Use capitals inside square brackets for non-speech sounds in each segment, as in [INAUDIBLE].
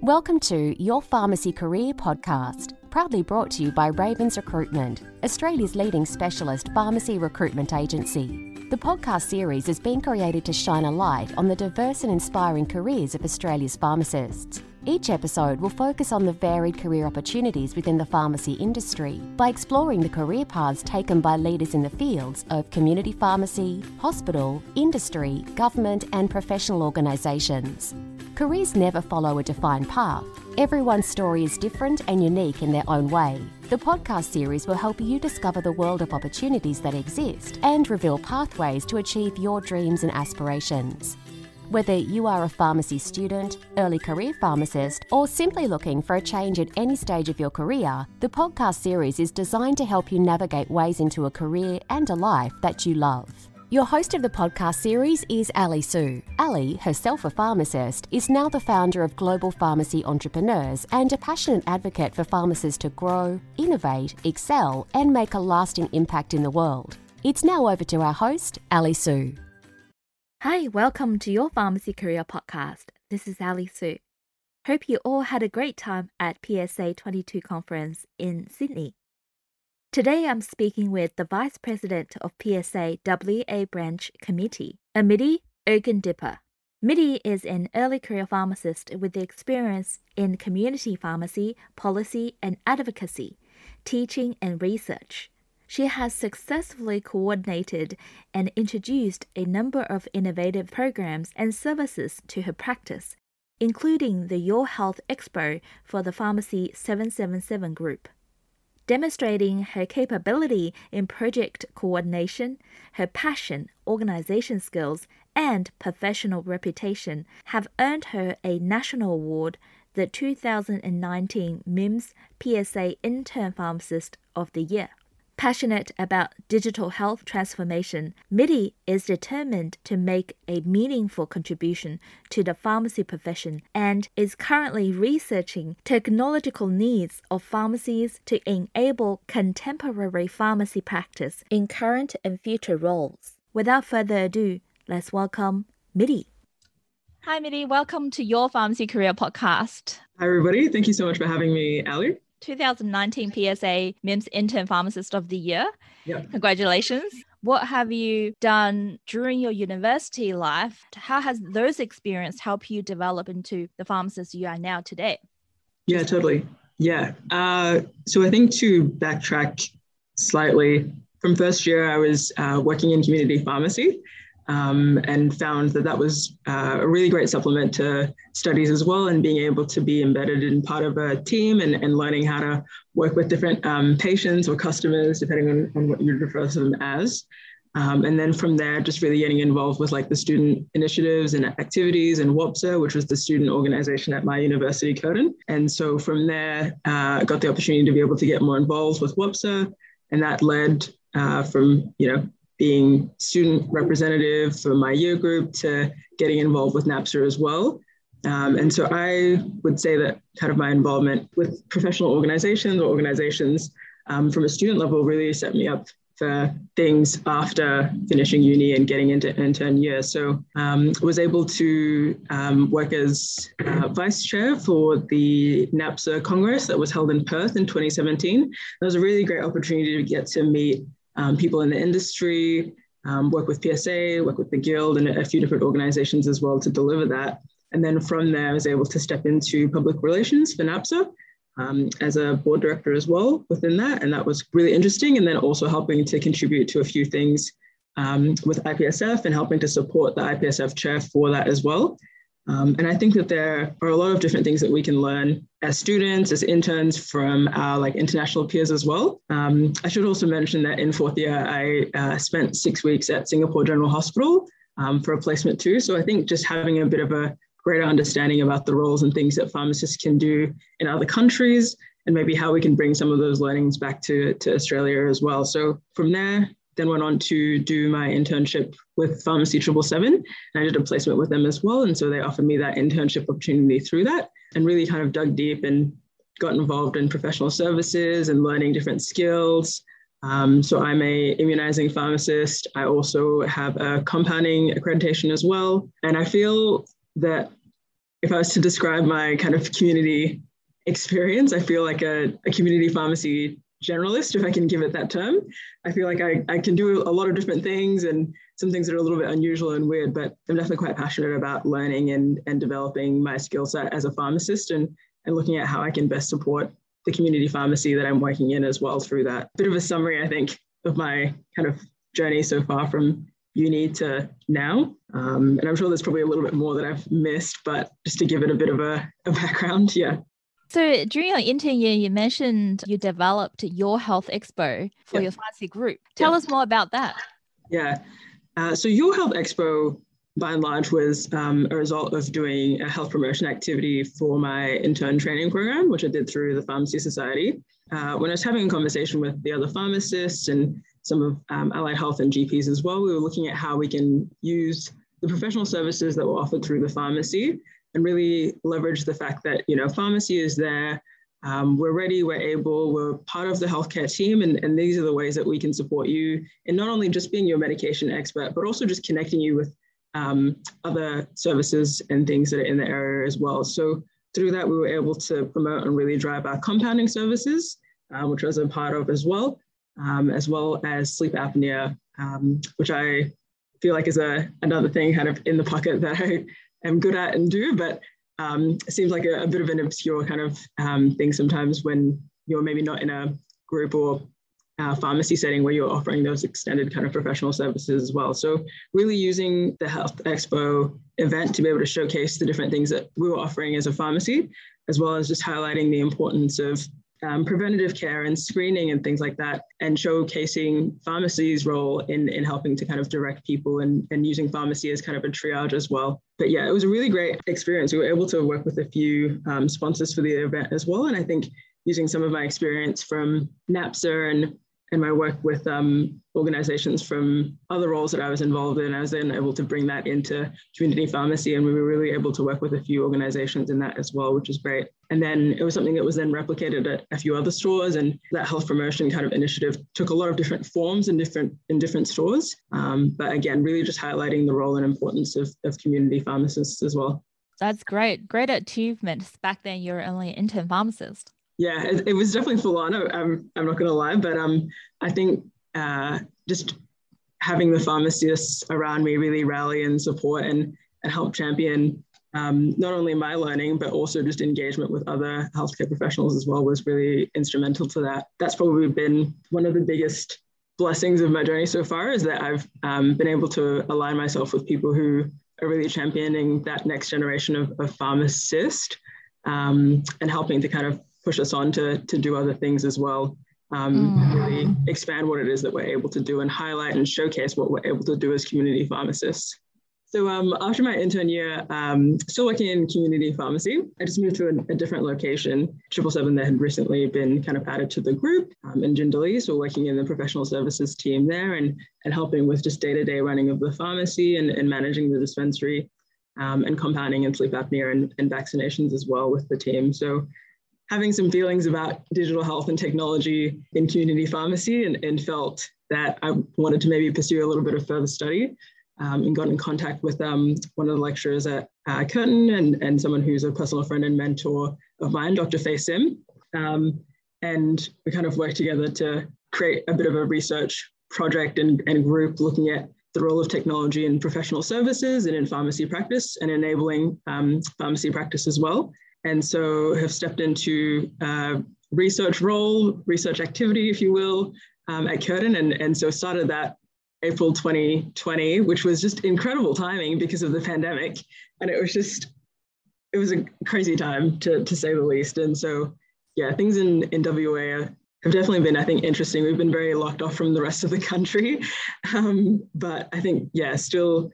Welcome to Your Pharmacy Career podcast, proudly brought to you by Ravens Recruitment, Australia's leading specialist pharmacy recruitment agency. The podcast series has been created to shine a light on the diverse and inspiring careers of Australia's pharmacists. Each episode will focus on the varied career opportunities within the pharmacy industry by exploring the career paths taken by leaders in the fields of community pharmacy, hospital, industry, government, and professional organisations. Careers never follow a defined path. Everyone's story is different and unique in their own way. The podcast series will help you discover the world of opportunities that exist and reveal pathways to achieve your dreams and aspirations. Whether you are a pharmacy student, early career pharmacist, or simply looking for a change at any stage of your career, the podcast series is designed to help you navigate ways into a career and a life that you love. Your host of the podcast series is Ali Sue. Ali, herself a pharmacist, is now the founder of Global Pharmacy Entrepreneurs and a passionate advocate for pharmacists to grow, innovate, excel, and make a lasting impact in the world. It's now over to our host, Ali Sue. Hi, welcome to your Pharmacy Career Podcast. This is Ali Sue. Hope you all had a great time at PSA 22 conference in Sydney. Today I'm speaking with the Vice President of PSA WA Branch Committee, Amity Ogendippa. Mitty is an early career pharmacist with experience in community pharmacy, policy, and advocacy, teaching, and research. She has successfully coordinated and introduced a number of innovative programs and services to her practice, including the Your Health Expo for the Pharmacy 777 group. Demonstrating her capability in project coordination, her passion, organization skills, and professional reputation have earned her a national award, the 2019 MIMS PSA Intern Pharmacist of the Year. Passionate about digital health transformation, Mitty is determined to make a meaningful contribution to the pharmacy profession and is currently researching technological needs of pharmacies to enable contemporary pharmacy practice in current and future roles. Without further ado, let's welcome Mitty. Hi, Mitty. Welcome to your Pharmacy Career Podcast. Hi, everybody. Thank you so much for having me, Ali. 2019 PSA MIMS Intern Pharmacist of the Year. Yeah. Congratulations. What have you done during your university life? How has those experiences helped you develop into the pharmacist you are now today? Yeah, totally. Yeah. Uh, so I think to backtrack slightly, from first year, I was uh, working in community pharmacy um, and found that that was uh, a really great supplement to studies as well and being able to be embedded in part of a team and, and learning how to work with different um, patients or customers depending on, on what you refer to them as. Um, and then from there just really getting involved with like the student initiatives and activities and WOPSA, which was the student organization at my university Curtin and so from there uh, I got the opportunity to be able to get more involved with WOPSA and that led uh, from you know being student representative for my year group to getting involved with NAPSA as well. Um, and so I would say that kind of my involvement with professional organizations or organizations um, from a student level really set me up for things after finishing uni and getting into intern year. So um, was able to um, work as uh, vice chair for the NAPSA Congress that was held in Perth in 2017. That was a really great opportunity to get to meet um, people in the industry, um, work with PSA, work with the Guild, and a few different organizations as well to deliver that. And then from there, I was able to step into public relations for NAPSA um, as a board director as well within that. And that was really interesting. And then also helping to contribute to a few things um, with IPSF and helping to support the IPSF chair for that as well. Um, and I think that there are a lot of different things that we can learn as students, as interns from our like international peers as well. Um, I should also mention that in fourth year, I uh, spent six weeks at Singapore General Hospital um, for a placement too. So I think just having a bit of a greater understanding about the roles and things that pharmacists can do in other countries and maybe how we can bring some of those learnings back to, to Australia as well. So from there, then went on to do my internship with Pharmacy 777 and I did a placement with them as well. And so they offered me that internship opportunity through that and really kind of dug deep and got involved in professional services and learning different skills. Um, so I'm a immunizing pharmacist. I also have a compounding accreditation as well. And I feel that if I was to describe my kind of community experience, I feel like a, a community pharmacy generalist, if I can give it that term. I feel like I, I can do a lot of different things and some things that are a little bit unusual and weird, but I'm definitely quite passionate about learning and, and developing my skill set as a pharmacist and, and looking at how I can best support the community pharmacy that I'm working in as well through that. Bit of a summary, I think, of my kind of journey so far from uni to now. Um, and I'm sure there's probably a little bit more that I've missed, but just to give it a bit of a, a background, yeah. So during your intern year, you mentioned you developed your health expo for yeah. your pharmacy group. Tell yeah. us more about that. Yeah. Uh, so your health expo, by and large, was um, a result of doing a health promotion activity for my intern training program, which I did through the Pharmacy Society. Uh, when I was having a conversation with the other pharmacists and some of um, allied health and GPs as well, we were looking at how we can use the professional services that were offered through the pharmacy and really leverage the fact that you know pharmacy is there. Um, we're ready we're able we're part of the healthcare team and, and these are the ways that we can support you in not only just being your medication expert but also just connecting you with um, other services and things that are in the area as well. So through that we were able to promote and really drive our compounding services uh, which I was a part of as well um, as well as sleep apnea um, which i feel like is a another thing kind of in the pocket that I am good at and do, but um, it seems like a, a, bit of an obscure kind of um, thing sometimes when you're maybe not in a group or uh, pharmacy setting where you're offering those extended kind of professional services as well. So really using the Health Expo event to be able to showcase the different things that we were offering as a pharmacy, as well as just highlighting the importance of um, preventative care and screening and things like that, and showcasing pharmacy's role in, in helping to kind of direct people and, and using pharmacy as kind of a triage as well. But yeah, it was a really great experience. We were able to work with a few um, sponsors for the event as well. And I think using some of my experience from NAPSA and and my work with um, organizations from other roles that I was involved in, I was then able to bring that into community pharmacy. And we were really able to work with a few organizations in that as well, which was great. And then it was something that was then replicated at a few other stores. And that health promotion kind of initiative took a lot of different forms in different in different stores. Um, but again, really just highlighting the role and importance of, of community pharmacists as well. That's great. Great achievement. Back then, you were only an intern pharmacist yeah, it, it, was definitely full on. I'm, I'm not going to lie, but um, I think uh, just having the pharmacists around me really rally and support and, and help champion um, not only my learning, but also just engagement with other healthcare professionals as well was really instrumental to that. That's probably been one of the biggest blessings of my journey so far is that I've um, been able to align myself with people who are really championing that next generation of, of pharmacist um, and helping to kind of push us on to, to do other things as well. Um, mm. Really expand what it is that we're able to do and highlight and showcase what we're able to do as community pharmacists. So um, after my intern year, um, still working in community pharmacy, I just moved to a, a different location. Triple Seven that had recently been kind of added to the group um, in Jindalee, so working in the professional services team there and, and helping with just day-to-day running of the pharmacy and, and managing the dispensary um, and compounding and sleep apnea and, and vaccinations as well with the team. So having some feelings about digital health and technology in community pharmacy and, and felt that I wanted to maybe pursue a little bit of further study um, and got in contact with um, one of the lecturers at uh, Curtin and, and someone who's a personal friend and mentor of mine, Dr. Fei Sim. Um, and we kind of worked together to create a bit of a research project and, and group looking at the role of technology in professional services and in pharmacy practice and enabling um, pharmacy practice as well and so have stepped into a research role, research activity, if you will, um, at Curtin, and, and so started that April 2020, which was just incredible timing because of the pandemic, and it was just it was a crazy time to to say the least. And so yeah, things in in WA have definitely been, I think, interesting. We've been very locked off from the rest of the country, [LAUGHS] um, but I think yeah, still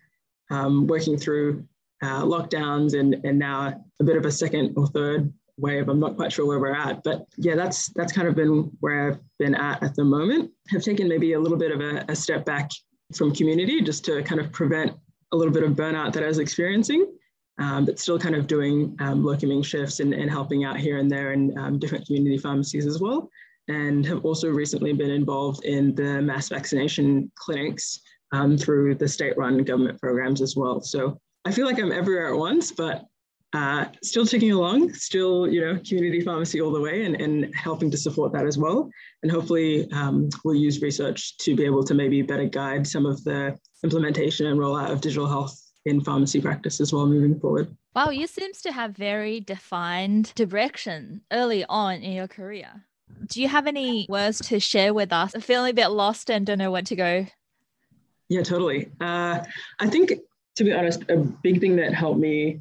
um, working through uh, lockdowns and, and now a bit of a second or third wave. I'm not quite sure where we're at, but yeah, that's that's kind of been where I've been at at the moment. Have taken maybe a little bit of a, a step back from community just to kind of prevent a little bit of burnout that I was experiencing, um, but still kind of doing um, locuming shifts and, and helping out here and there in um, different community pharmacies as well. And have also recently been involved in the mass vaccination clinics um, through the state run government programs as well. So I feel like I'm everywhere at once, but uh, still ticking along, still, you know, community pharmacy all the way and, and helping to support that as well. And hopefully um, we'll use research to be able to maybe better guide some of the implementation and rollout of digital health in pharmacy practice as well moving forward. Wow, you seems to have very defined direction early on in your career. Do you have any words to share with us? I'm feeling a bit lost and don't know where to go. Yeah, totally. Uh, I think, to be honest, a big thing that helped me,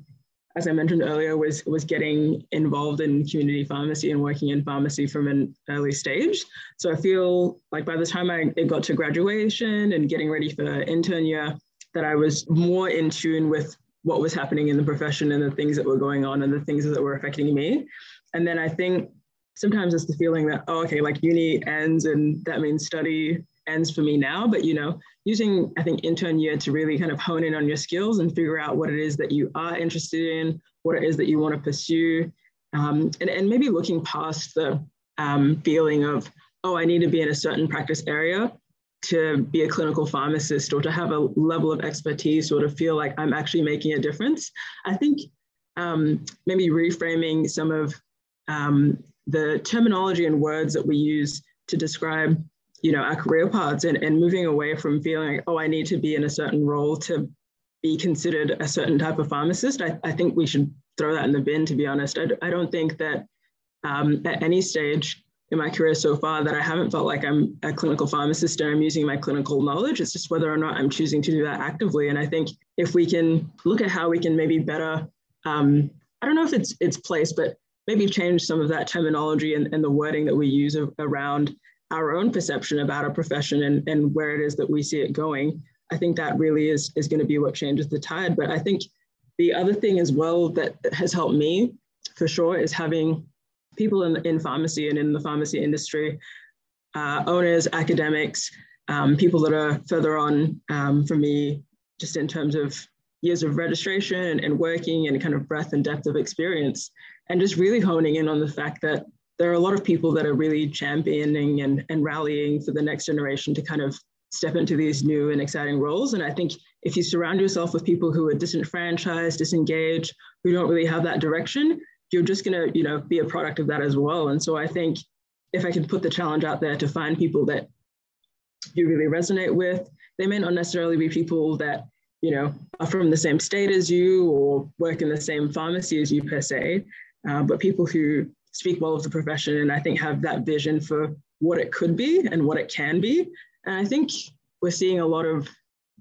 as I mentioned earlier, was was getting involved in community pharmacy and working in pharmacy from an early stage. So I feel like by the time I got to graduation and getting ready for intern year, that I was more in tune with what was happening in the profession and the things that were going on and the things that were affecting me. And then I think sometimes it's the feeling that, oh, okay, like uni ends and that means study ends for me now. But, you know, using, I think, intern year to really kind of hone in on your skills and figure out what it is that you are interested in, what it is that you want to pursue, um, and, and maybe looking past the um, feeling of, oh, I need to be in a certain practice area to be a clinical pharmacist or to have a level of expertise or to feel like I'm actually making a difference. I think um, maybe reframing some of um, the terminology and words that we use to describe you know our career paths and, and moving away from feeling like oh i need to be in a certain role to be considered a certain type of pharmacist i, I think we should throw that in the bin to be honest i, I don't think that um, at any stage in my career so far that I haven't felt like I'm a clinical pharmacist and I'm using my clinical knowledge. It's just whether or not I'm choosing to do that actively. And I think if we can look at how we can maybe better, um, I don't know if it's its place, but maybe change some of that terminology and, and the wording that we use around our own perception about a profession and, and where it is that we see it going. I think that really is, is going to be what changes the tide. But I think the other thing as well that has helped me for sure is having people in, in pharmacy and in the pharmacy industry, uh, owners, academics, um, people that are further on um, from me, just in terms of years of registration and working and kind of breadth and depth of experience, and just really honing in on the fact that there are a lot of people that are really championing and, and rallying for the next generation to kind of step into these new and exciting roles. And I think if you surround yourself with people who are disenfranchised, disengaged, who don't really have that direction, you're just going to you know be a product of that as well and so i think if i can put the challenge out there to find people that you really resonate with they may not necessarily be people that you know are from the same state as you or work in the same pharmacy as you per se uh, but people who speak well of the profession and i think have that vision for what it could be and what it can be and i think we're seeing a lot of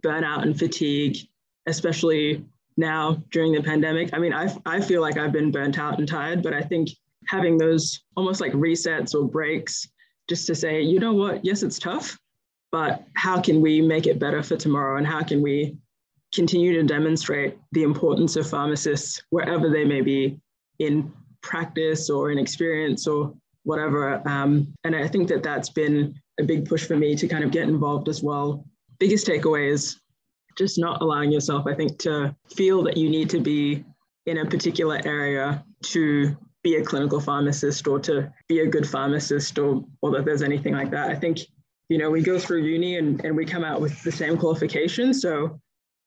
burnout and fatigue especially now during the pandemic. I mean, I, I feel like I've been burnt out and tired, but I think having those almost like resets or breaks just to say, you know what, yes, it's tough, but how can we make it better for tomorrow? And how can we continue to demonstrate the importance of pharmacists wherever they may be in practice or an experience or whatever. Um, and I think that that's been a big push for me to kind of get involved as well. Biggest takeaway is just not allowing yourself, I think, to feel that you need to be in a particular area to be a clinical pharmacist or to be a good pharmacist or, or that there's anything like that. I think, you know, we go through uni and, and we come out with the same qualifications. So,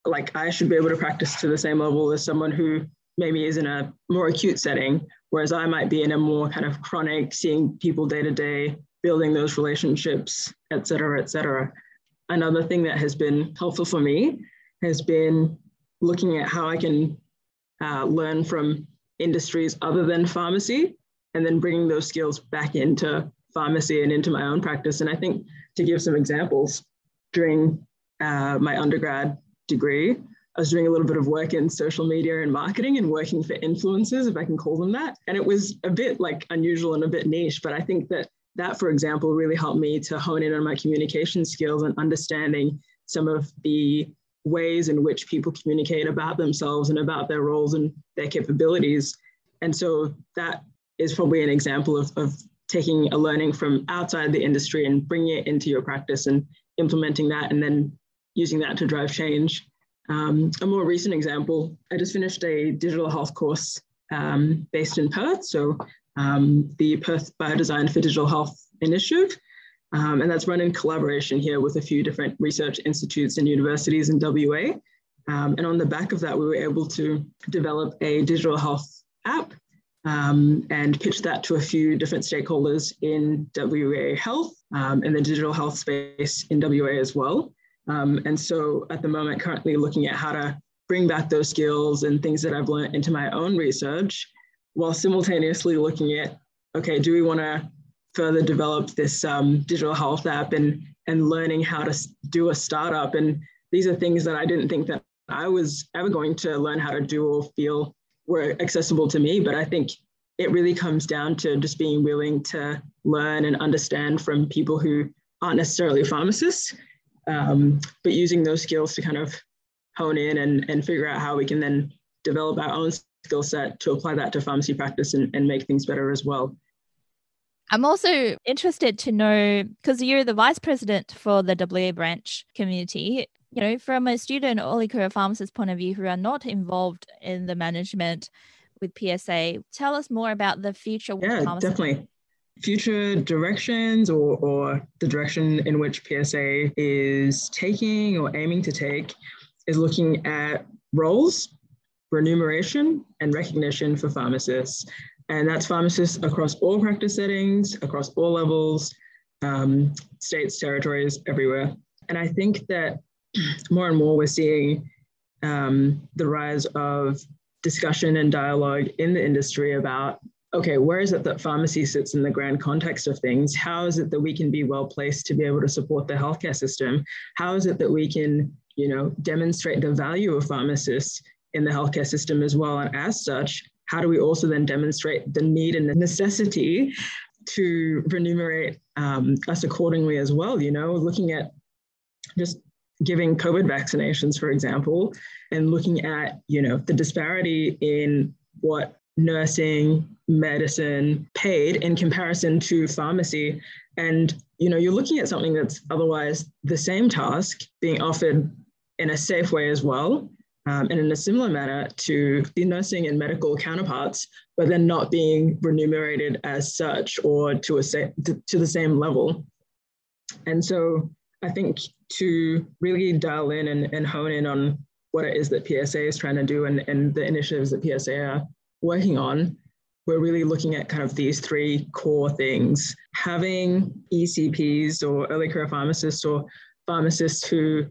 like, I should be able to practice to the same level as someone who maybe is in a more acute setting, whereas I might be in a more kind of chronic, seeing people day to day, building those relationships, et cetera, et cetera another thing that has been helpful for me has been looking at how I can uh, learn from industries other than pharmacy and then bringing those skills back into pharmacy and into my own practice. And I think to give some examples, during uh, my undergrad degree, I was doing a little bit of work in social media and marketing and working for influencers, if I can call them that. And it was a bit like unusual and a bit niche, but I think that that, for example, really helped me to hone in on my communication skills and understanding some of the ways in which people communicate about themselves and about their roles and their capabilities. And so that is probably an example of, of taking a learning from outside the industry and bringing it into your practice and implementing that and then using that to drive change. Um, a more recent example, I just finished a digital health course um, based in Perth. So um, the Perth Biodesign for Digital Health Initiative. Um, and that's run in collaboration here with a few different research institutes and universities in WA. Um, and on the back of that, we were able to develop a digital health app um, and pitch that to a few different stakeholders in WA Health um, and the digital health space in WA as well. Um, and so at the moment, currently looking at how to bring back those skills and things that I've learned into my own research while simultaneously looking at, okay, do we want to further develop this um, digital health app and, and learning how to do a startup? And these are things that I didn't think that I was ever going to learn how to do or feel were accessible to me. But I think it really comes down to just being willing to learn and understand from people who aren't necessarily pharmacists, um, but using those skills to kind of hone in and, and figure out how we can then develop our own skill set to apply that to pharmacy practice and, and make things better as well. I'm also interested to know because you're the vice president for the WA branch committee you know, from a student or early career pharmacist point of view who are not involved in the management with PSA, tell us more about the future. Yeah, definitely. Future directions or, or the direction in which PSA is taking or aiming to take is looking at roles, remuneration, and recognition for pharmacists. And that's pharmacists across all practice settings, across all levels, um, states, territories, everywhere. And I think that [CLEARS THROAT] more and more we're seeing um, the rise of discussion and dialogue in the industry about okay, where is it that pharmacy sits in the grand context of things? How is it that we can be well placed to be able to support the healthcare system? How is it that we can, you know, demonstrate the value of pharmacists in the healthcare system as well? And as such, how do we also then demonstrate the need and the necessity to remunerate um, us accordingly as well? You know, looking at just giving COVID vaccinations, for example, and looking at, you know, the disparity in what nursing, medicine paid in comparison to pharmacy. And, you know, you're looking at something that's otherwise the same task being offered in a safe way as well. Um, and in a similar manner to the nursing and medical counterparts, but then not being remunerated as such or to a sa- to, to the same level. And so I think to really dial in and, and hone in on what it is that PSA is trying to do and, and the initiatives that PSA are working on, we're really looking at kind of these three core things. Having ECPs or early career pharmacists or pharmacists who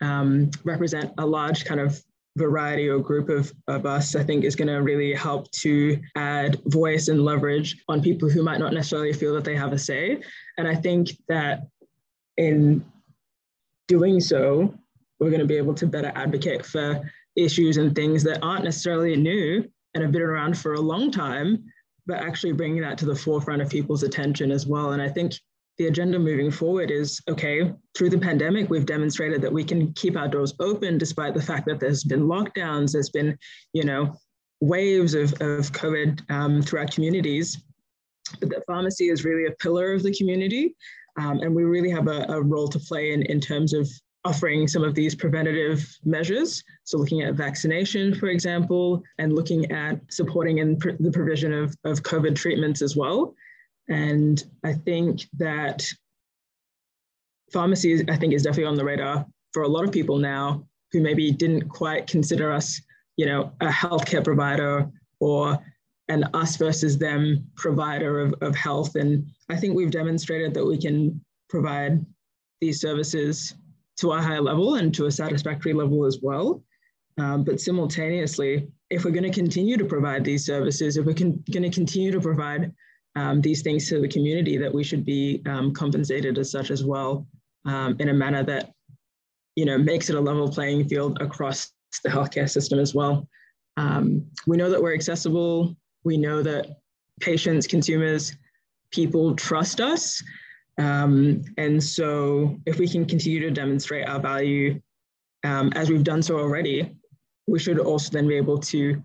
um, represent a large kind of variety or group of, of us, I think is going to really help to add voice and leverage on people who might not necessarily feel that they have a say. And I think that in doing so, we're going to be able to better advocate for issues and things that aren't necessarily new and have been around for a long time, but actually bringing that to the forefront of people's attention as well. And I think the agenda moving forward is okay, through the pandemic, we've demonstrated that we can keep our doors open despite the fact that there's been lockdowns, there's been, you know, waves of, of COVID um, through our communities. But that pharmacy is really a pillar of the community um, and we really have a, a, role to play in, in terms of offering some of these preventative measures. So, looking at vaccination, for example, and looking at supporting in pr- the provision of, of COVID treatments as well. And I think that pharmacy, I think, is definitely on the radar for a lot of people now who maybe didn't quite consider us, you know, a healthcare provider or an us versus them provider of, of health. And I think we've demonstrated that we can provide these services to a high level and to a satisfactory level as well. Um, but simultaneously, if we're going to continue to provide these services, if we're going to continue to provide um, these things to the community, that we should be um, compensated as such as well um, in a manner that you know makes it a level playing field across the healthcare system as well. Um, we know that we're accessible we know that patients, consumers, people trust us. Um, and so if we can continue to demonstrate our value um, as we've done so already, we should also then be able to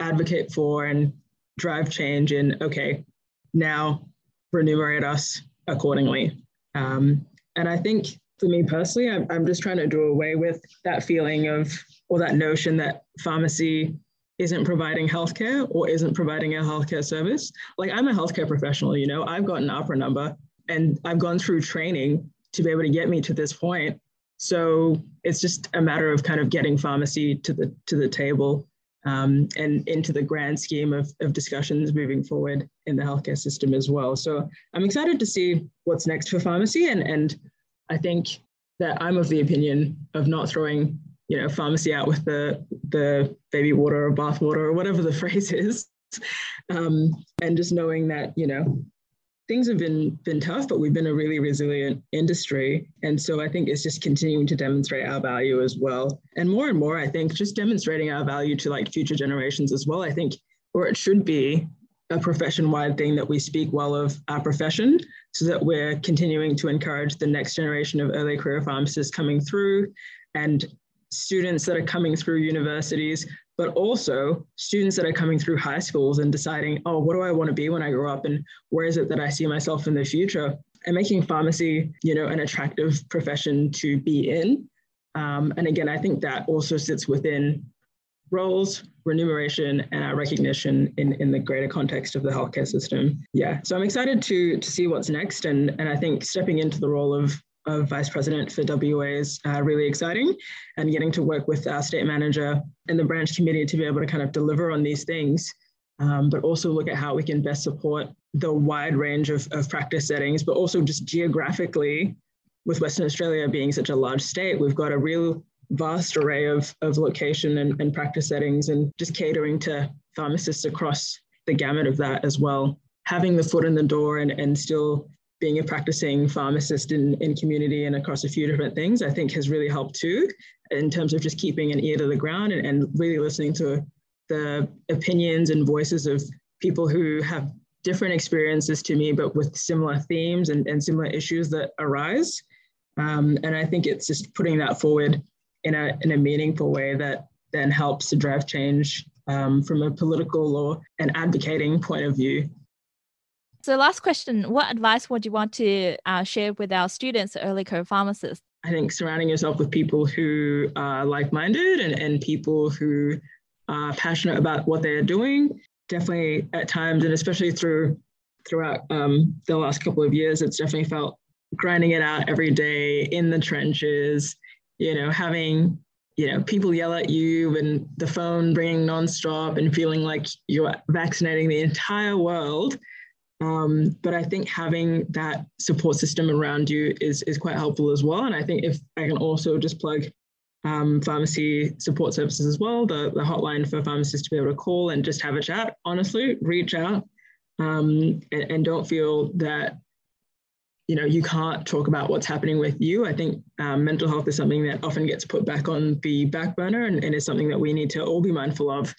advocate for and drive change in, okay, now remunerate us accordingly. Um, and I think for me personally, I'm, I'm just trying to do away with that feeling of, or that notion that pharmacy isn't providing healthcare or isn't providing a healthcare service. Like I'm a healthcare professional, you know, I've got an AHPRA number and I've gone through training to be able to get me to this point. So it's just a matter of kind of getting pharmacy to the to the table um, and into the grand scheme of, of discussions moving forward in the healthcare system as well. So I'm excited to see what's next for pharmacy, and and I think that I'm of the opinion of not throwing you know pharmacy out with the the baby water or bath water or whatever the [LAUGHS] phrase is, um, and just knowing that you know things have been been tough, but we've been a really resilient industry. And so I think it's just continuing to demonstrate our value as well. And more and more, I think just demonstrating our value to like future generations as well. I think, or it should be a profession-wide thing that we speak well of our profession so that we're continuing to encourage the next generation of early career pharmacists coming through and students that are coming through universities but also students that are coming through high schools and deciding, oh, what do I want to be when I grow up and where is it that I see myself in the future? And making pharmacy, you know, an attractive profession to be in. Um, and again, I think that also sits within roles, remuneration, and our recognition in, in the greater context of the healthcare system. Yeah. So I'm excited to to see what's next. And, and I think stepping into the role of of vice president for WA is uh, really exciting, and getting to work with our state manager and the branch committee to be able to kind of deliver on these things, um, but also look at how we can best support the wide range of, of practice settings, but also just geographically, with Western Australia being such a large state, we've got a real vast array of, of location and, and practice settings and just catering to pharmacists across the gamut of that as well. Having the foot in the door and, and still being a practicing pharmacist in, in community and across a few different things, I think has really helped too, in terms of just keeping an ear to the ground and, and really listening to the opinions and voices of people who have different experiences to me, but with similar themes and, and similar issues that arise. Um, and I think it's just putting that forward in a, in a meaningful way that then helps to drive change um, from a political or an advocating point of view. So, last question What advice would you want to uh, share with our students, early career pharmacists? I think surrounding yourself with people who are like minded and, and people who are passionate about what they're doing. Definitely at times, and especially through throughout um, the last couple of years, it's definitely felt grinding it out every day in the trenches, you know, having you know people yell at you and the phone ringing nonstop and feeling like you're vaccinating the entire world um, but I think having that support system around you is, is quite helpful as well. And I think if I can also just plug um, pharmacy support services as well, the, the hotline for pharmacists to be able to call and just have a chat, honestly, reach out um, and, and, don't feel that, you know, you can't talk about what's happening with you. I think um, mental health is something that often gets put back on the back burner and, and is something that we need to all be mindful of.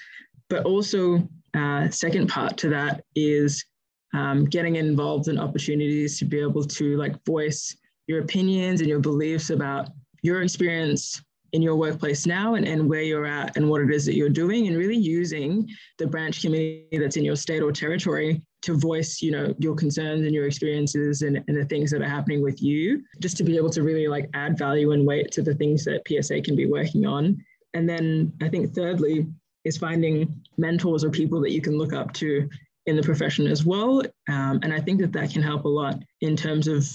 But also, uh, second part to that is um, getting involved in opportunities to be able to like voice your opinions and your beliefs about your experience in your workplace now and, and where you're at and what it is that you're doing and really using the branch committee that's in your state or territory to voice you know your concerns and your experiences and, and the things that are happening with you just to be able to really like add value and weight to the things that psa can be working on. And then i think thirdly is finding mentors or people that you can look up to in the profession as well. Um, and I think that that can help a lot in terms of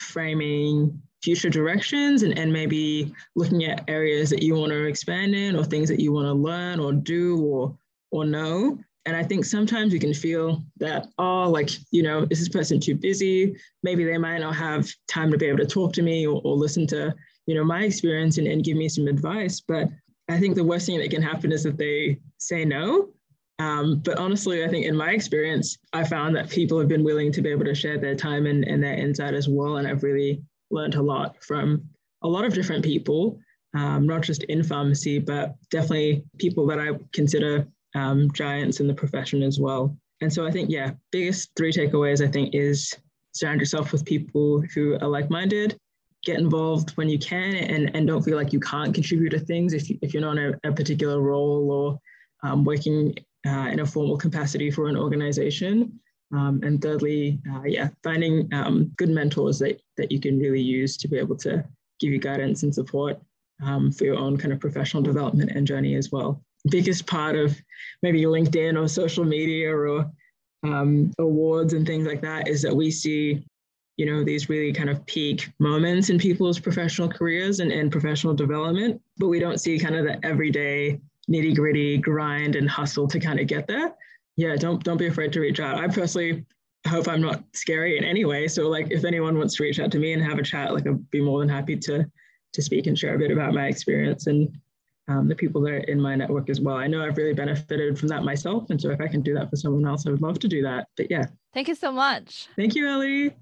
framing future directions and, and maybe looking at areas that you want to expand in or things that you want to learn or do or or know. And I think sometimes you can feel that, oh, like, you know, is this person too busy? Maybe they might not have time to be able to talk to me or, or listen to, you know, my experience and, and give me some advice. But I think the worst thing that can happen is that they say no um, but honestly, I think in my experience, I found that people have been willing to be able to share their time and, and their insight as well. And I've really learned a lot from a lot of different people, um, not just in pharmacy, but definitely people that I consider um, giants in the profession as well. And so I think, yeah, biggest three takeaways I think is surround yourself with people who are like-minded, get involved when you can, and, and don't feel like you can't contribute to things if, you, if you're not in a, a particular role or um, working uh, in a formal capacity for an organization. Um, and thirdly, uh, yeah, finding um, good mentors that, that you can really use to be able to give you guidance and support um, for your own kind of professional development and journey as well. Biggest part of maybe LinkedIn or social media or um, awards and things like that is that we see, you know, these really kind of peak moments in people's professional careers and, and professional development, but we don't see kind of the everyday nitty gritty grind and hustle to kind of get there. Yeah, don't don't be afraid to reach out. I personally hope I'm not scary in any way. So like if anyone wants to reach out to me and have a chat, like I'd be more than happy to to speak and share a bit about my experience and um, the people that are in my network as well. I know I've really benefited from that myself. And so if I can do that for someone else, I would love to do that. But yeah. Thank you so much. Thank you, Ellie.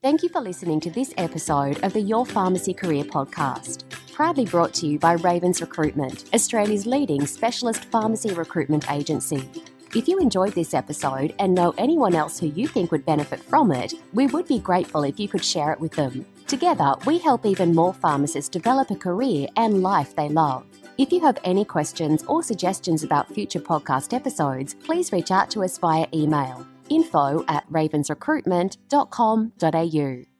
Thank you for listening to this episode of the Your Pharmacy Career podcast, proudly brought to you by Ravens Recruitment, Australia's leading specialist pharmacy recruitment agency. If you enjoyed this episode and know anyone else who you think would benefit from it, we would be grateful if you could share it with them. Together, we help even more pharmacists develop a career and life they love. If you have any questions or suggestions about future podcast episodes, please reach out to us via email info at ravensrecruitment.com.au.